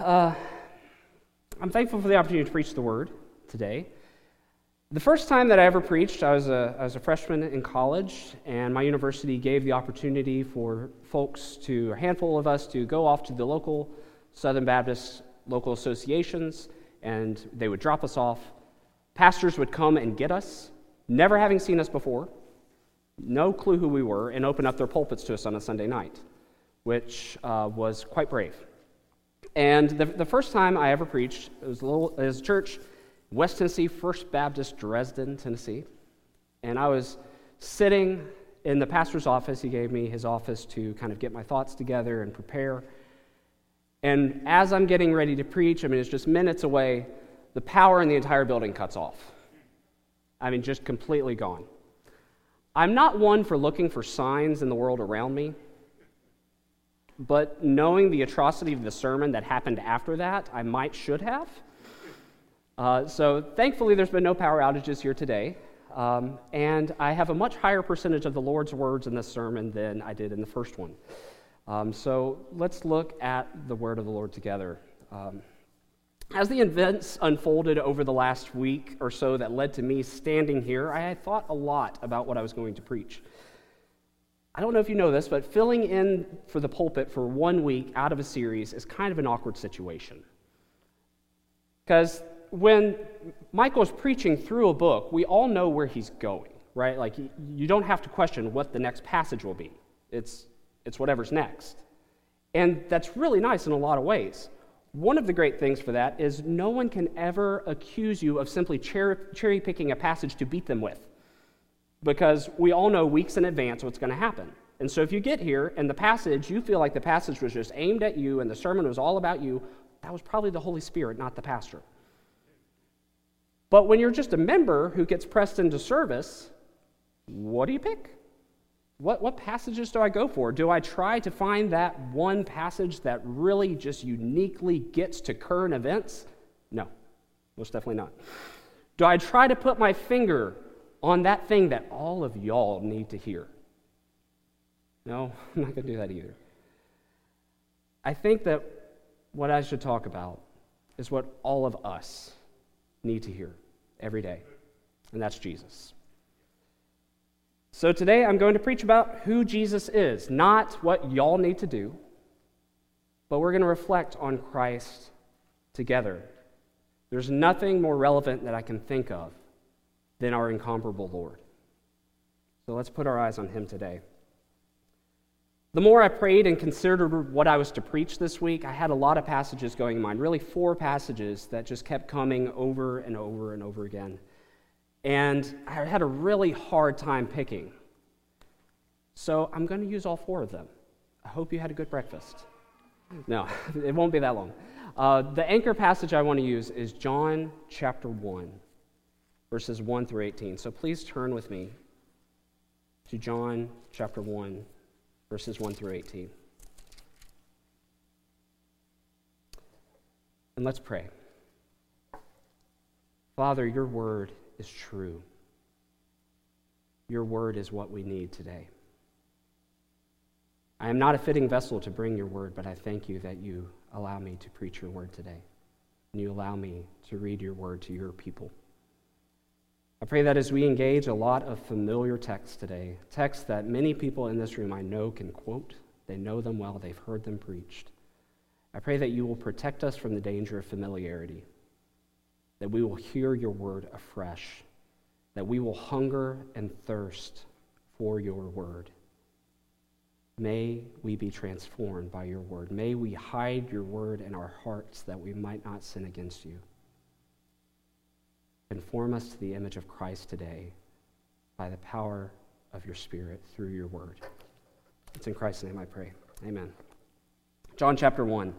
uh, I'm thankful for the opportunity to preach the word today. The first time that I ever preached, I was, a, I was a freshman in college, and my university gave the opportunity for folks to, a handful of us, to go off to the local Southern Baptist local associations, and they would drop us off. Pastors would come and get us, never having seen us before, no clue who we were, and open up their pulpits to us on a Sunday night, which uh, was quite brave. And the, the first time I ever preached, it was a, little, it was a church West Tennessee First Baptist, Dresden, Tennessee. And I was sitting in the pastor's office. He gave me his office to kind of get my thoughts together and prepare. And as I'm getting ready to preach, I mean, it's just minutes away, the power in the entire building cuts off. I mean, just completely gone. I'm not one for looking for signs in the world around me, but knowing the atrocity of the sermon that happened after that, I might should have. Uh, so thankfully, there's been no power outages here today. Um, and I have a much higher percentage of the Lord's words in this sermon than I did in the first one. Um, so let's look at the word of the Lord together. Um, as the events unfolded over the last week or so that led to me standing here, I thought a lot about what I was going to preach. I don't know if you know this, but filling in for the pulpit for one week out of a series is kind of an awkward situation. Because when Michael's preaching through a book, we all know where he's going, right? Like, you don't have to question what the next passage will be, it's, it's whatever's next. And that's really nice in a lot of ways. One of the great things for that is no one can ever accuse you of simply cherry picking a passage to beat them with, because we all know weeks in advance what's going to happen. And so if you get here and the passage, you feel like the passage was just aimed at you and the sermon was all about you, that was probably the Holy Spirit, not the pastor. But when you're just a member who gets pressed into service, what do you pick? What, what passages do I go for? Do I try to find that one passage that really just uniquely gets to current events? No, most definitely not. Do I try to put my finger on that thing that all of y'all need to hear? No, I'm not going to do that either. I think that what I should talk about is what all of us need to hear every day, and that's Jesus. So today I'm going to preach about who Jesus is, not what y'all need to do, but we're going to reflect on Christ together. There's nothing more relevant that I can think of than our incomparable Lord. So let's put our eyes on him today. The more I prayed and considered what I was to preach this week, I had a lot of passages going in mind, really four passages that just kept coming over and over and over again. And I had a really hard time picking. So I'm going to use all four of them. I hope you had a good breakfast. No, it won't be that long. Uh, the anchor passage I want to use is John chapter 1, verses 1 through 18. So please turn with me to John chapter 1 verses 1 through 18. And let's pray. Father, your word is true. Your word is what we need today. I am not a fitting vessel to bring your word, but I thank you that you allow me to preach your word today. And you allow me to read your word to your people. I pray that as we engage a lot of familiar texts today, texts that many people in this room I know can quote, they know them well, they've heard them preached. I pray that you will protect us from the danger of familiarity, that we will hear your word afresh, that we will hunger and thirst for your word. May we be transformed by your word. May we hide your word in our hearts that we might not sin against you. Conform us to the image of Christ today by the power of your Spirit through your word. It's in Christ's name I pray. Amen. John chapter 1.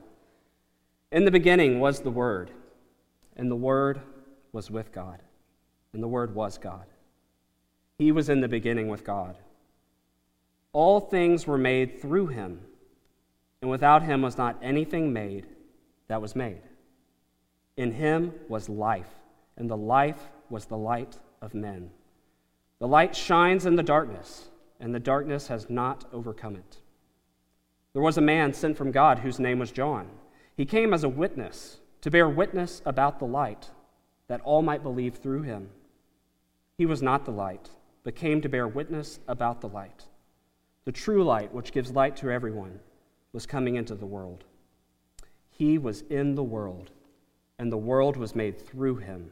In the beginning was the Word, and the Word was with God, and the Word was God. He was in the beginning with God. All things were made through him, and without him was not anything made that was made. In him was life and the life was the light of men. The light shines in the darkness, and the darkness has not overcome it. There was a man sent from God whose name was John. He came as a witness, to bear witness about the light, that all might believe through him. He was not the light, but came to bear witness about the light. The true light, which gives light to everyone, was coming into the world. He was in the world, and the world was made through him,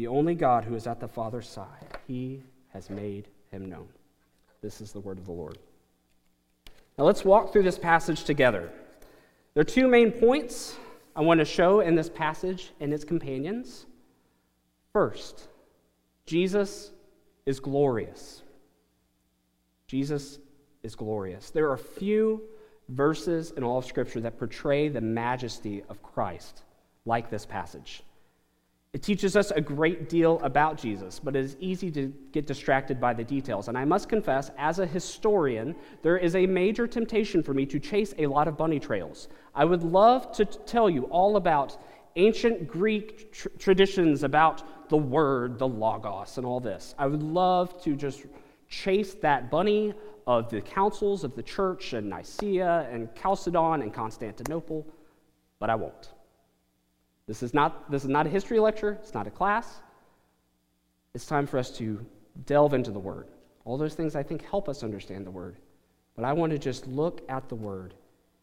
the only God who is at the Father's side. He has made him known. This is the word of the Lord. Now let's walk through this passage together. There are two main points I want to show in this passage and its companions. First, Jesus is glorious. Jesus is glorious. There are few verses in all of Scripture that portray the majesty of Christ like this passage. It teaches us a great deal about Jesus, but it is easy to get distracted by the details. And I must confess, as a historian, there is a major temptation for me to chase a lot of bunny trails. I would love to tell you all about ancient Greek tr- traditions about the Word, the Logos, and all this. I would love to just chase that bunny of the councils of the church and Nicaea and Chalcedon and Constantinople, but I won't. This is not, this is not a history lecture, it's not a class. It's time for us to delve into the Word. All those things I think help us understand the Word. But I want to just look at the Word,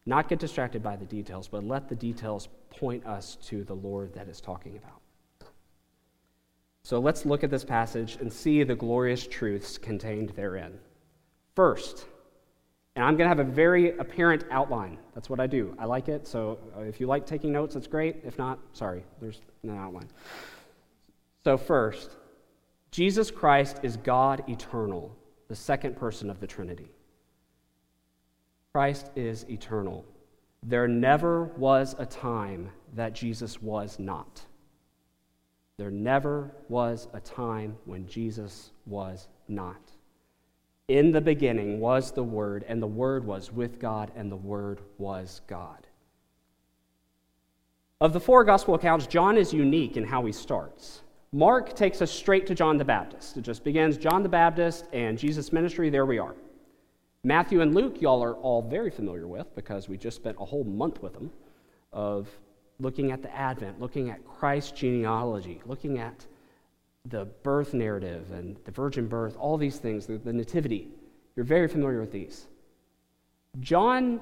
not get distracted by the details, but let the details point us to the Lord that is talking about. So let's look at this passage and see the glorious truths contained therein. First, and I'm going to have a very apparent outline. That's what I do. I like it. So uh, if you like taking notes, that's great. If not, sorry, there's no outline. So, first, Jesus Christ is God eternal, the second person of the Trinity. Christ is eternal. There never was a time that Jesus was not. There never was a time when Jesus was not. In the beginning was the Word, and the Word was with God, and the Word was God. Of the four gospel accounts, John is unique in how he starts. Mark takes us straight to John the Baptist. It just begins John the Baptist and Jesus' ministry. There we are. Matthew and Luke, y'all are all very familiar with because we just spent a whole month with them of looking at the Advent, looking at Christ's genealogy, looking at the birth narrative and the virgin birth, all these things, the, the nativity. You're very familiar with these. John,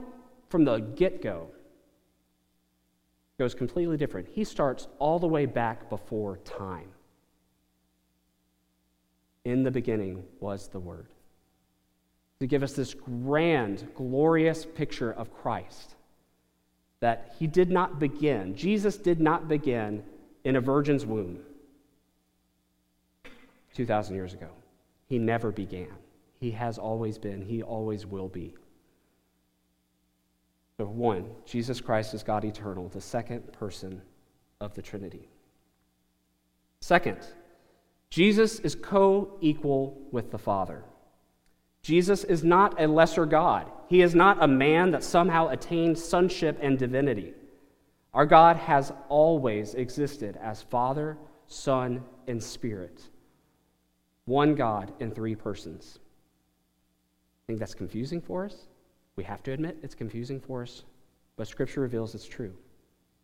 from the get go, goes completely different. He starts all the way back before time. In the beginning was the Word. To give us this grand, glorious picture of Christ that he did not begin, Jesus did not begin in a virgin's womb. 2,000 years ago. He never began. He has always been. He always will be. So, one, Jesus Christ is God eternal, the second person of the Trinity. Second, Jesus is co equal with the Father. Jesus is not a lesser God. He is not a man that somehow attained sonship and divinity. Our God has always existed as Father, Son, and Spirit one God in three persons. I think that's confusing for us. We have to admit it's confusing for us, but Scripture reveals it's true.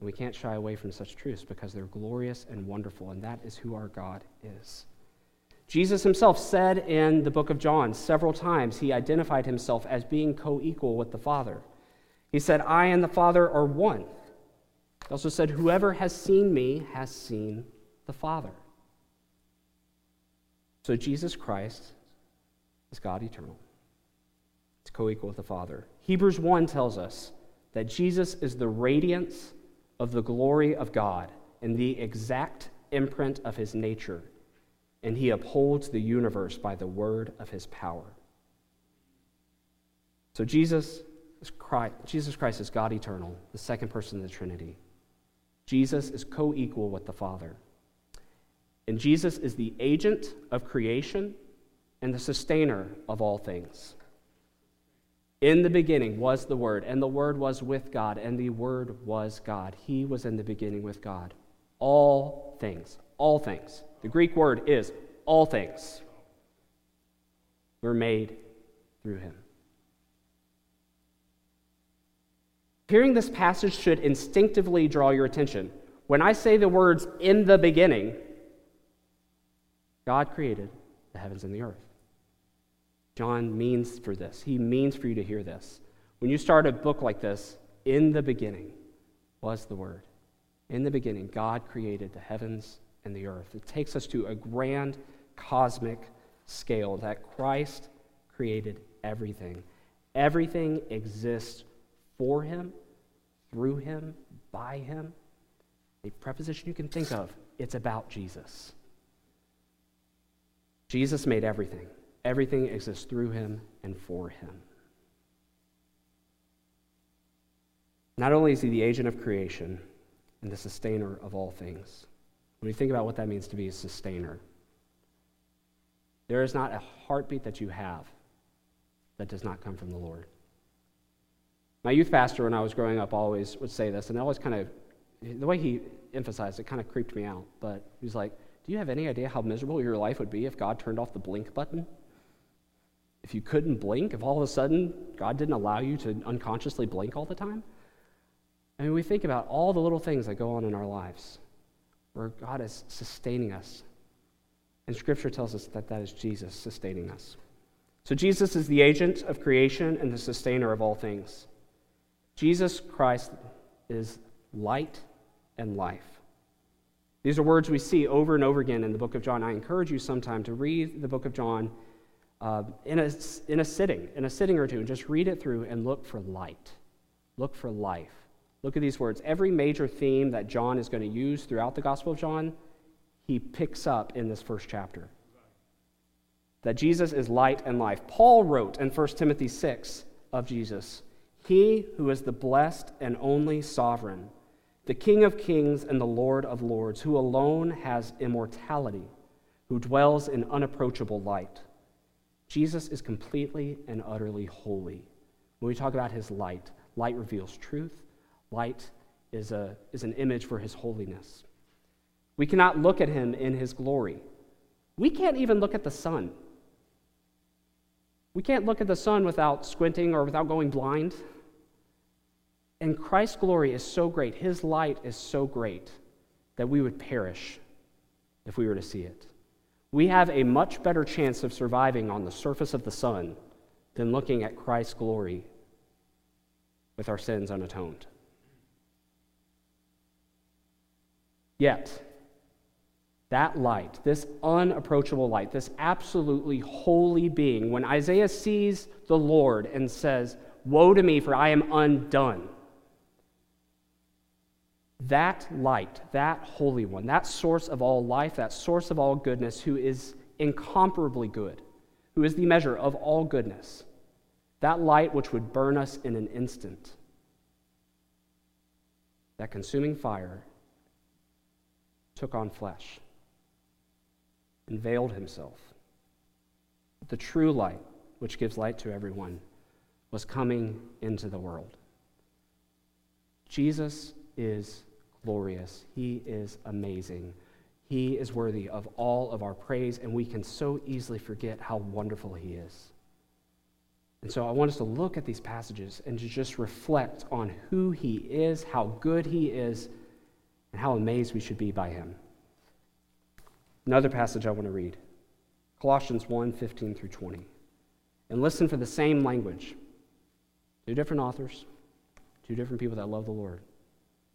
And we can't shy away from such truths because they're glorious and wonderful, and that is who our God is. Jesus himself said in the book of John several times, he identified himself as being co equal with the Father. He said, I and the Father are one. He also said, Whoever has seen me has seen the Father. So Jesus Christ is God eternal. It's co equal with the Father. Hebrews 1 tells us that Jesus is the radiance of the glory of God and the exact imprint of his nature, and he upholds the universe by the word of his power. So Jesus Christ, Jesus Christ is God eternal, the second person of the Trinity. Jesus is co equal with the Father. And Jesus is the agent of creation and the sustainer of all things. In the beginning was the Word, and the Word was with God, and the Word was God. He was in the beginning with God. All things, all things. The Greek word is all things were made through him. Hearing this passage should instinctively draw your attention. When I say the words in the beginning, God created the heavens and the earth. John means for this. He means for you to hear this. When you start a book like this, in the beginning was the Word. In the beginning, God created the heavens and the earth. It takes us to a grand cosmic scale that Christ created everything. Everything exists for Him, through Him, by Him. A preposition you can think of, it's about Jesus. Jesus made everything. Everything exists through him and for him. Not only is he the agent of creation and the sustainer of all things, when you think about what that means to be a sustainer, there is not a heartbeat that you have that does not come from the Lord. My youth pastor, when I was growing up, always would say this, and always kind of, the way he emphasized it kind of creeped me out. But he was like, Do you have any idea how miserable your life would be if God turned off the blink button? if you couldn't blink, if all of a sudden God didn't allow you to unconsciously blink all the time? I mean, we think about all the little things that go on in our lives where God is sustaining us. And Scripture tells us that that is Jesus sustaining us. So Jesus is the agent of creation and the sustainer of all things. Jesus Christ is light and life. These are words we see over and over again in the book of John. I encourage you sometime to read the book of John uh, in, a, in a sitting, in a sitting or two, and just read it through and look for light. Look for life. Look at these words. Every major theme that John is going to use throughout the Gospel of John, he picks up in this first chapter. That Jesus is light and life. Paul wrote in 1 Timothy 6 of Jesus He who is the blessed and only sovereign, the King of kings and the Lord of lords, who alone has immortality, who dwells in unapproachable light Jesus is completely and utterly holy. When we talk about his light, light reveals truth, light is, a, is an image for his holiness. We cannot look at him in his glory. We can't even look at the sun. We can't look at the sun without squinting or without going blind. And Christ's glory is so great, his light is so great, that we would perish if we were to see it we have a much better chance of surviving on the surface of the sun than looking at Christ's glory with our sins unatoned. Yet, that light, this unapproachable light, this absolutely holy being, when Isaiah sees the Lord and says, Woe to me, for I am undone that light, that Holy One, that source of all life, that source of all goodness, who is incomparably good, who is the measure of all goodness, that light which would burn us in an instant, that consuming fire took on flesh and veiled himself. The true light, which gives light to everyone, was coming into the world. Jesus is glorious. He is amazing. He is worthy of all of our praise, and we can so easily forget how wonderful He is. And so I want us to look at these passages and to just reflect on who He is, how good He is, and how amazed we should be by Him. Another passage I want to read Colossians 1 15 through 20. And listen for the same language. Two different authors, two different people that love the Lord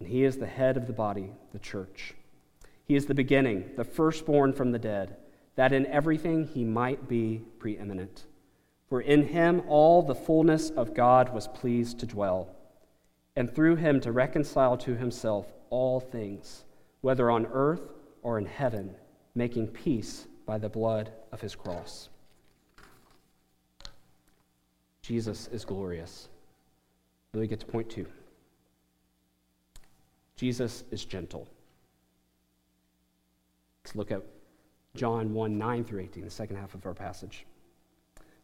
And he is the head of the body, the church. He is the beginning, the firstborn from the dead that in everything he might be preeminent. For in him all the fullness of God was pleased to dwell, and through him to reconcile to himself all things, whether on earth or in heaven, making peace by the blood of his cross. Jesus is glorious. We get to point two. Jesus is gentle. Let's look at John 1 9 through 18, the second half of our passage.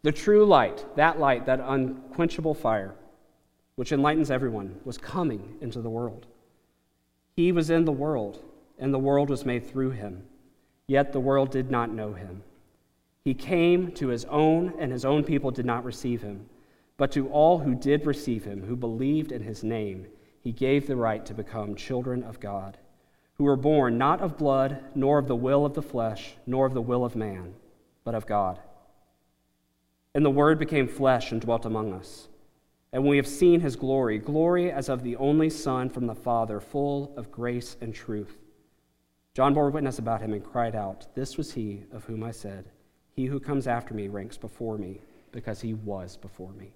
The true light, that light, that unquenchable fire, which enlightens everyone, was coming into the world. He was in the world, and the world was made through him, yet the world did not know him. He came to his own, and his own people did not receive him. But to all who did receive him, who believed in his name, he gave the right to become children of God who were born not of blood, nor of the will of the flesh, nor of the will of man, but of God. And the Word became flesh and dwelt among us. And we have seen his glory, glory as of the only Son from the Father, full of grace and truth. John bore witness about him and cried out, This was he of whom I said, He who comes after me ranks before me, because he was before me.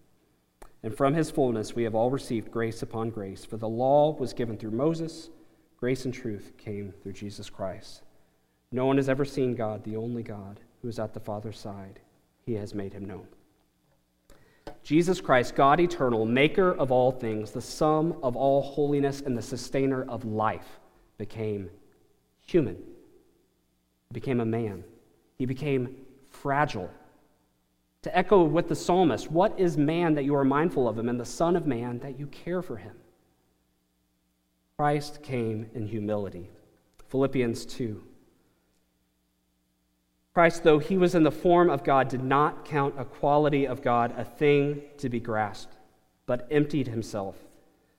And from his fullness we have all received grace upon grace, for the law was given through Moses Grace and truth came through Jesus Christ. No one has ever seen God, the only God, who is at the Father's side. He has made him known. Jesus Christ, God eternal, maker of all things, the sum of all holiness and the sustainer of life, became human. He became a man. He became fragile. To echo with the psalmist, what is man that you are mindful of him, and the Son of Man that you care for him? Christ came in humility. Philippians 2. Christ, though he was in the form of God, did not count equality of God a thing to be grasped, but emptied himself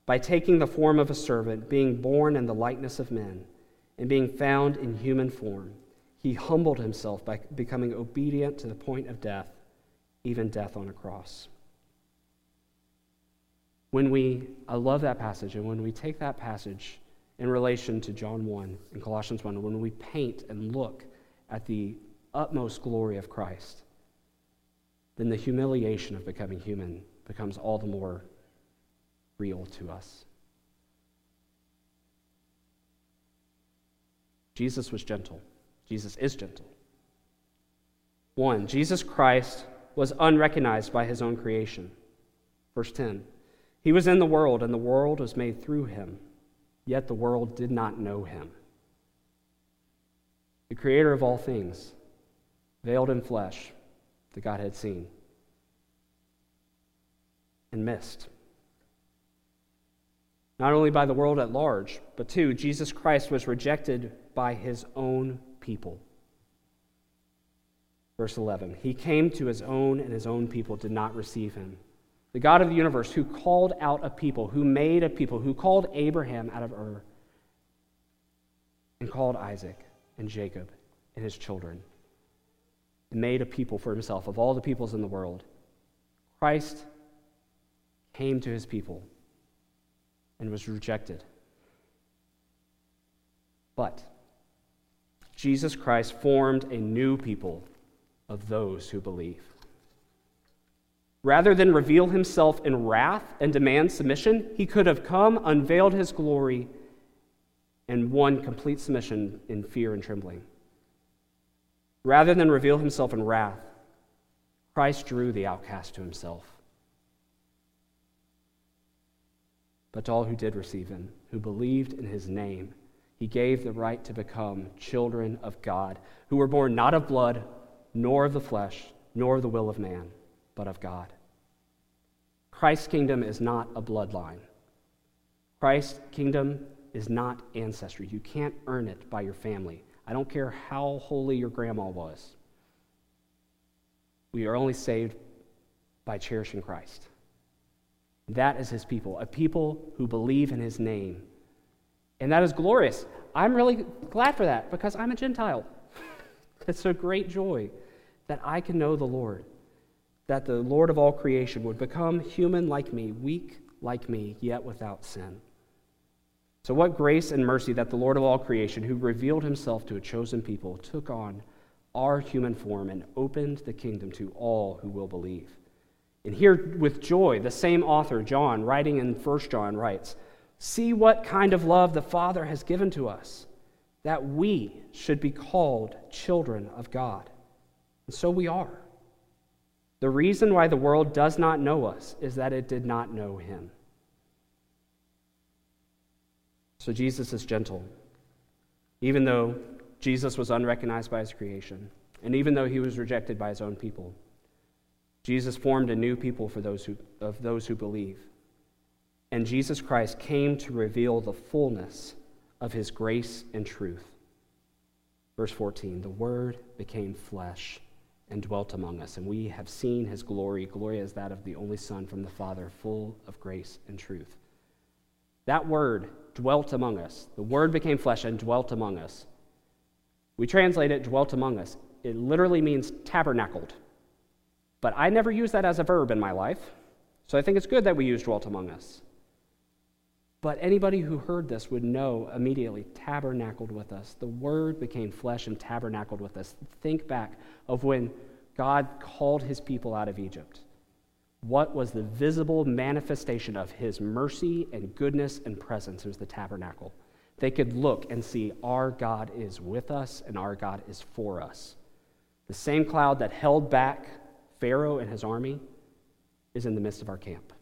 by taking the form of a servant, being born in the likeness of men, and being found in human form. He humbled himself by becoming obedient to the point of death, even death on a cross. When we, I love that passage, and when we take that passage in relation to John 1 and Colossians 1, when we paint and look at the utmost glory of Christ, then the humiliation of becoming human becomes all the more real to us. Jesus was gentle. Jesus is gentle. One, Jesus Christ was unrecognized by his own creation. Verse 10 he was in the world, and the world was made through him, yet the world did not know him. The creator of all things, veiled in flesh, the God had seen and missed. Not only by the world at large, but two, Jesus Christ was rejected by his own people. Verse 11 He came to his own, and his own people did not receive him the God of the universe, who called out a people, who made a people, who called Abraham out of Ur, and called Isaac and Jacob and his children, and made a people for himself of all the peoples in the world. Christ came to his people and was rejected. But Jesus Christ formed a new people of those who believe. Rather than reveal himself in wrath and demand submission, he could have come, unveiled his glory, and won complete submission in fear and trembling. Rather than reveal himself in wrath, Christ drew the outcast to himself. But to all who did receive him, who believed in his name, he gave the right to become children of God, who were born not of blood, nor of the flesh, nor of the will of man but of God. Christ's kingdom is not a bloodline. Christ's kingdom is not ancestry. You can't earn it by your family. I don't care how holy your grandma was. We are only saved by cherishing Christ. That is his people, a people who believe in his name. And that is glorious. I'm really glad for that because I'm a Gentile. it's a great joy that I can know the Lord, that the Lord of all creation would become human like me, weak like me, yet without sin. So, what grace and mercy that the Lord of all creation, who revealed himself to a chosen people, took on our human form and opened the kingdom to all who will believe. And here, with joy, the same author, John, writing in 1 John, writes See what kind of love the Father has given to us, that we should be called children of God. And so we are. The reason why the world does not know us is that it did not know him. So Jesus is gentle. Even though Jesus was unrecognized by his creation, and even though he was rejected by his own people, Jesus formed a new people for those who, of those who believe. And Jesus Christ came to reveal the fullness of his grace and truth. Verse 14 The Word became flesh and dwelt among us, and we have seen his glory. Glory as that of the only Son from the Father, full of grace and truth. That Word dwelt among us. The Word became flesh and dwelt among us. We translate it dwelt among us. It literally means tabernacled. But I never use that as a verb in my life, so I think it's good that we use dwelt among us. But anybody who heard this would know immediately tabernacled with us. The Word became flesh and tabernacled with us. Think back of when God called his people out of Egypt what was the visible manifestation of his mercy and goodness and presence? It was the tabernacle. They could look and see our God is with us and our God is for us. The same cloud that held back Pharaoh and his army is in the midst of our camp.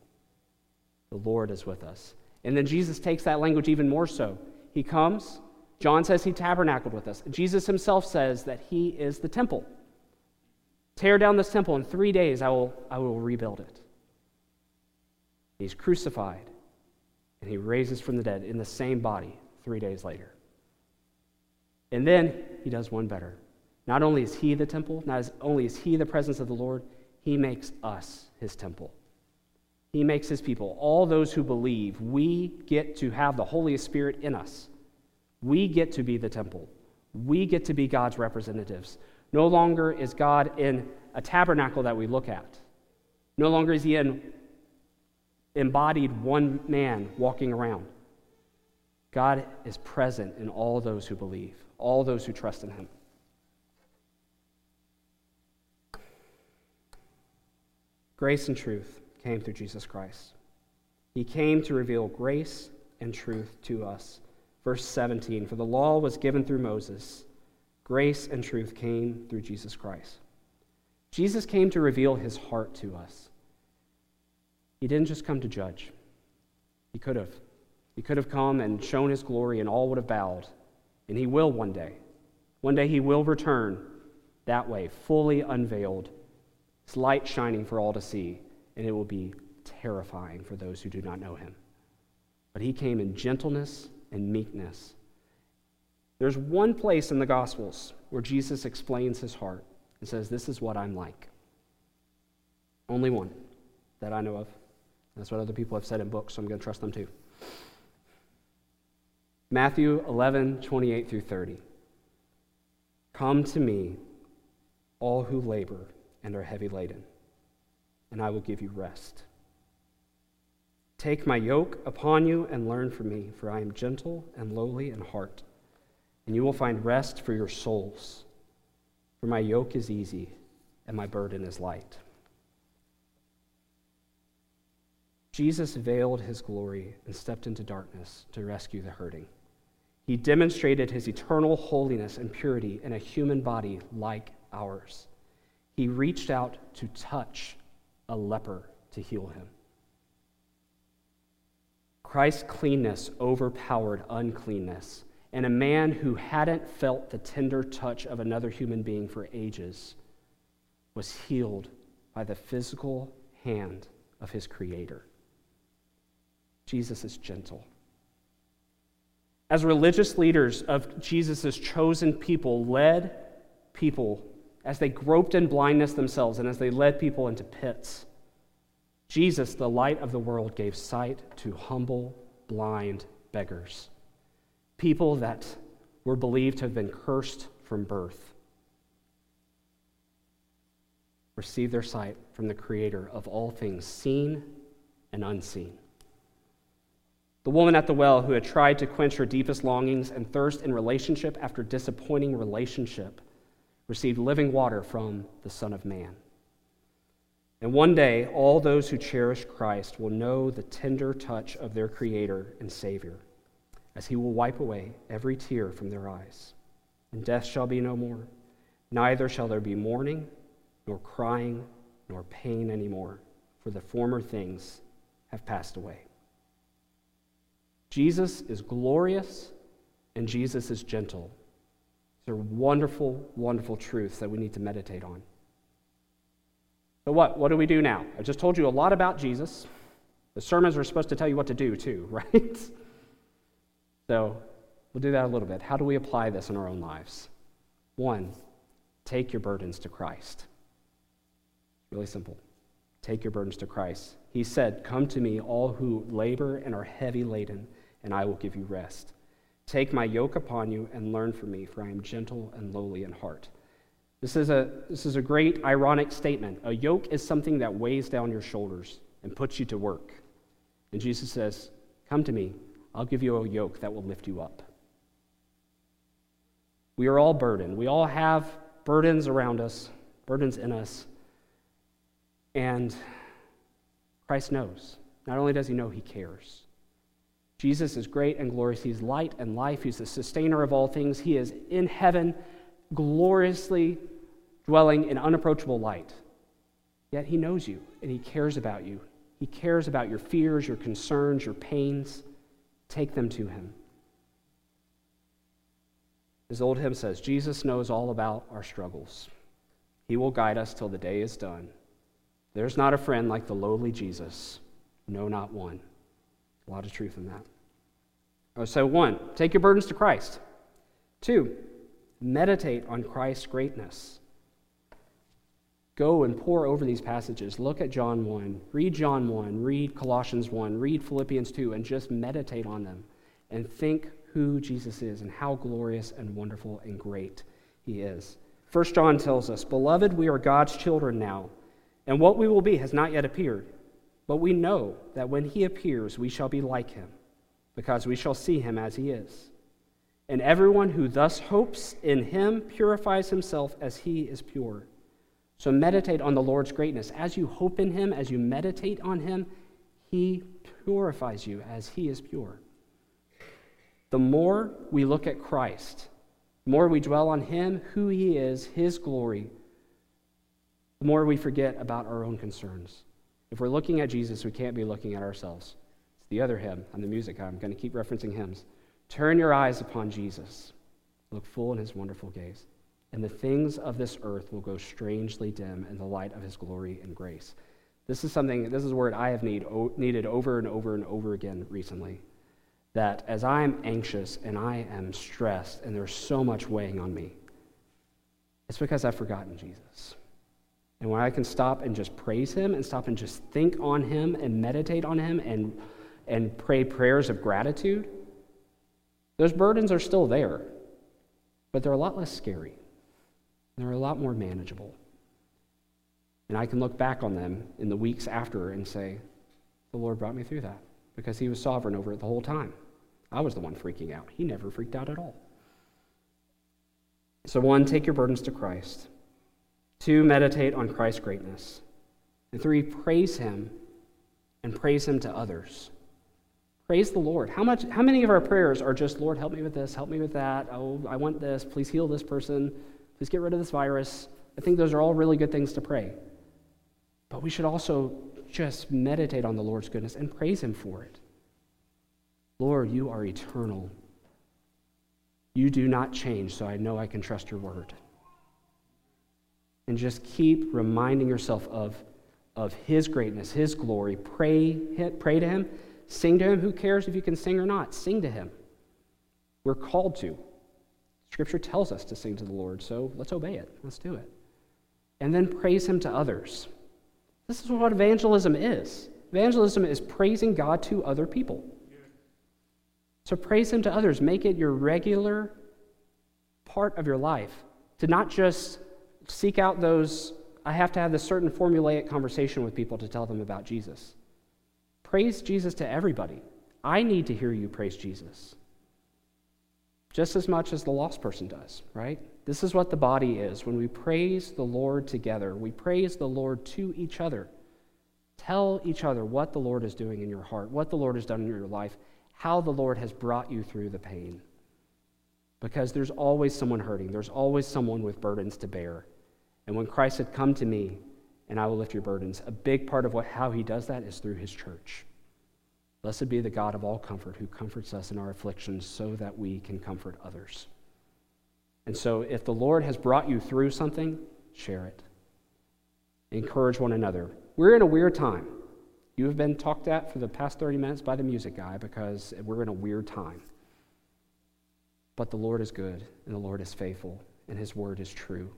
The Lord is with us. And then Jesus takes that language even more so. He comes, John says he tabernacled with us. Jesus himself says that he is the temple. Tear down this temple. In three days, I will, I will rebuild it. He's crucified, and he raises from the dead in the same body three days later. And then he does one better. Not only is he the temple, not only is he the presence of the Lord, he makes us his temple. He makes his people, all those who believe, we get to have the Holy Spirit in us. We get to be the temple. We get to be God's representatives. No longer is God in a tabernacle that we look at. No longer is he in embodied one man walking around. God is present in all those who believe, all those who trust in him. Grace and truth came through Jesus Christ. He came to reveal grace and truth to us. Verse 17 For the law was given through Moses Grace and truth came through Jesus Christ. Jesus came to reveal his heart to us. He didn't just come to judge, he could have. He could have come and shown his glory, and all would have bowed. And he will one day. One day he will return that way, fully unveiled, his light shining for all to see, and it will be terrifying for those who do not know him. But he came in gentleness and meekness there's one place in the Gospels where Jesus explains his heart and says, This is what I'm like. Only one that I know of. That's what other people have said in books, so I'm going to trust them too. Matthew 11, 28 through 30. Come to me, all who labor and are heavy laden, and I will give you rest. Take my yoke upon you and learn from me, for I am gentle and lowly in heart and you will find rest for your souls. For my yoke is easy and my burden is light. Jesus veiled his glory and stepped into darkness to rescue the hurting. He demonstrated his eternal holiness and purity in a human body like ours. He reached out to touch a leper to heal him. Christ's cleanness overpowered uncleanness and a man who hadn't felt the tender touch of another human being for ages was healed by the physical hand of his Creator. Jesus is gentle. As religious leaders of Jesus' chosen people led people as they groped in blindness themselves and as they led people into pits. Jesus, the light of the world, gave sight to humble, blind beggars, people that were believed to have been cursed from birth. Receive their sight from the Creator of all things seen and unseen. The woman at the well who had tried to quench her deepest longings and thirst in relationship after disappointing relationship received living water from the Son of Man. And one day, all those who cherish Christ will know the tender touch of their Creator and Savior, as He will wipe away every tear from their eyes. And death shall be no more, neither shall there be mourning, nor crying, nor pain anymore, for the former things have passed away. Jesus is glorious and Jesus is gentle. These are wonderful, wonderful truths that we need to meditate on. So, what? What do we do now? I just told you a lot about Jesus. The sermons are supposed to tell you what to do, too, right? so, we'll do that a little bit. How do we apply this in our own lives? One, take your burdens to Christ. Really simple. Take your burdens to Christ. He said, Come to me, all who labor and are heavy laden and I will give you rest. Take my yoke upon you and learn from me, for I am gentle and lowly in heart. This is a, this is a great ironic statement. A yoke is something that weighs down your shoulders and puts you to work. And Jesus says, Come to me, I'll give you a yoke that will lift you up. We are all burdened. We all have burdens around us, burdens in us. And Christ knows. Not only does he know, he cares. Jesus is great and glorious. He's light and life. He's the sustainer of all things. He is in heaven, gloriously dwelling in unapproachable light. Yet he knows you and he cares about you. He cares about your fears, your concerns, your pains. Take them to him. His old hymn says Jesus knows all about our struggles. He will guide us till the day is done. There's not a friend like the lowly Jesus, no, not one. A lot of truth in that. Oh, so, one, take your burdens to Christ. Two, meditate on Christ's greatness. Go and pore over these passages. Look at John 1. Read John 1. Read Colossians 1. Read Philippians 2 and just meditate on them and think who Jesus is and how glorious and wonderful and great he is. First John tells us, Beloved, we are God's children now, and what we will be has not yet appeared. But we know that when he appears, we shall be like him, because we shall see him as he is. And everyone who thus hopes in him purifies himself as he is pure. So meditate on the Lord's greatness. As you hope in him, as you meditate on him, he purifies you as he is pure. The more we look at Christ, the more we dwell on him, who he is, his glory, the more we forget about our own concerns. If we're looking at Jesus, we can't be looking at ourselves. It's the other hymn on the music. I'm going to keep referencing hymns. Turn your eyes upon Jesus. Look full in his wonderful gaze. And the things of this earth will go strangely dim in the light of his glory and grace. This is something, this is a word I have need, needed over and over and over again recently. That as I'm anxious and I am stressed and there's so much weighing on me, it's because I've forgotten Jesus. And when I can stop and just praise Him and stop and just think on Him and meditate on Him and, and pray prayers of gratitude, those burdens are still there, but they're a lot less scary. They're a lot more manageable. And I can look back on them in the weeks after and say, the Lord brought me through that because He was sovereign over it the whole time. I was the one freaking out. He never freaked out at all. So, one, take your burdens to Christ. Two, meditate on Christ's greatness. And three, praise him and praise him to others. Praise the Lord. How, much, how many of our prayers are just, Lord, help me with this, help me with that, oh, I want this, please heal this person, please get rid of this virus? I think those are all really good things to pray. But we should also just meditate on the Lord's goodness and praise him for it. Lord, you are eternal. You do not change, so I know I can trust your word and just keep reminding yourself of, of His greatness, His glory. Pray, pray to Him. Sing to Him. Who cares if you can sing or not? Sing to Him. We're called to. Scripture tells us to sing to the Lord, so let's obey it. Let's do it. and then praise Him to others. This is what evangelism is. Evangelism is praising God to other people. So praise Him to others. Make it your regular part of your life. To not just seek out those, I have to have this certain formulaic conversation with people to tell them about Jesus. Praise Jesus to everybody. I need to hear you praise Jesus just as much as the lost person does, right? This is what the body is. When we praise the Lord together, we praise the Lord to each other. Tell each other what the Lord is doing in your heart, what the Lord has done in your life, how the Lord has brought you through the pain. Because there's always someone hurting, there's always someone with burdens to bear. And when Christ said, Come to me, and I will lift your burdens, a big part of what, how he does that is through his church. Blessed be the God of all comfort who comforts us in our afflictions so that we can comfort others. And so, if the Lord has brought you through something, share it. Encourage one another. We're in a weird time. You have been talked at for the past 30 minutes by the music guy because we're in a weird time. But the Lord is good, and the Lord is faithful, and his word is true.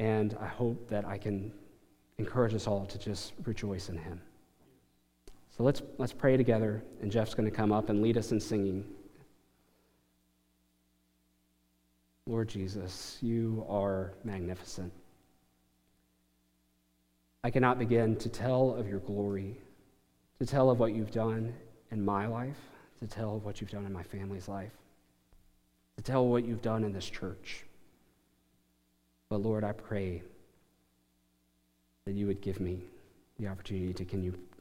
And I hope that I can encourage us all to just rejoice in him. So let's, let's pray together, and Jeff's going to come up and lead us in singing. Lord Jesus, you are magnificent. I cannot begin to tell of your glory, to tell of what you've done in my life, to tell of what you've done in my family's life, to tell what you've done in this church. But Lord, I pray that you would give me the opportunity to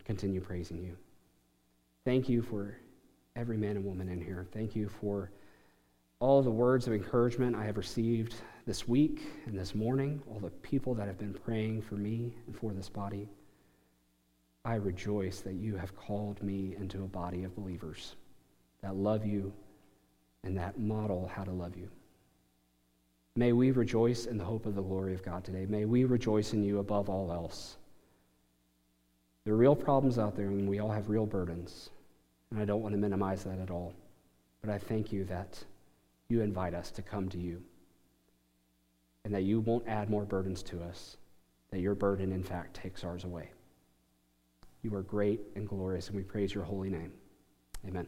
continue praising you. Thank you for every man and woman in here. Thank you for all the words of encouragement I have received this week and this morning, all the people that have been praying for me and for this body. I rejoice that you have called me into a body of believers that love you and that model how to love you. May we rejoice in the hope of the glory of God today. May we rejoice in you above all else. There are real problems out there, and we all have real burdens. And I don't want to minimize that at all. But I thank you that you invite us to come to you and that you won't add more burdens to us, that your burden, in fact, takes ours away. You are great and glorious, and we praise your holy name. Amen.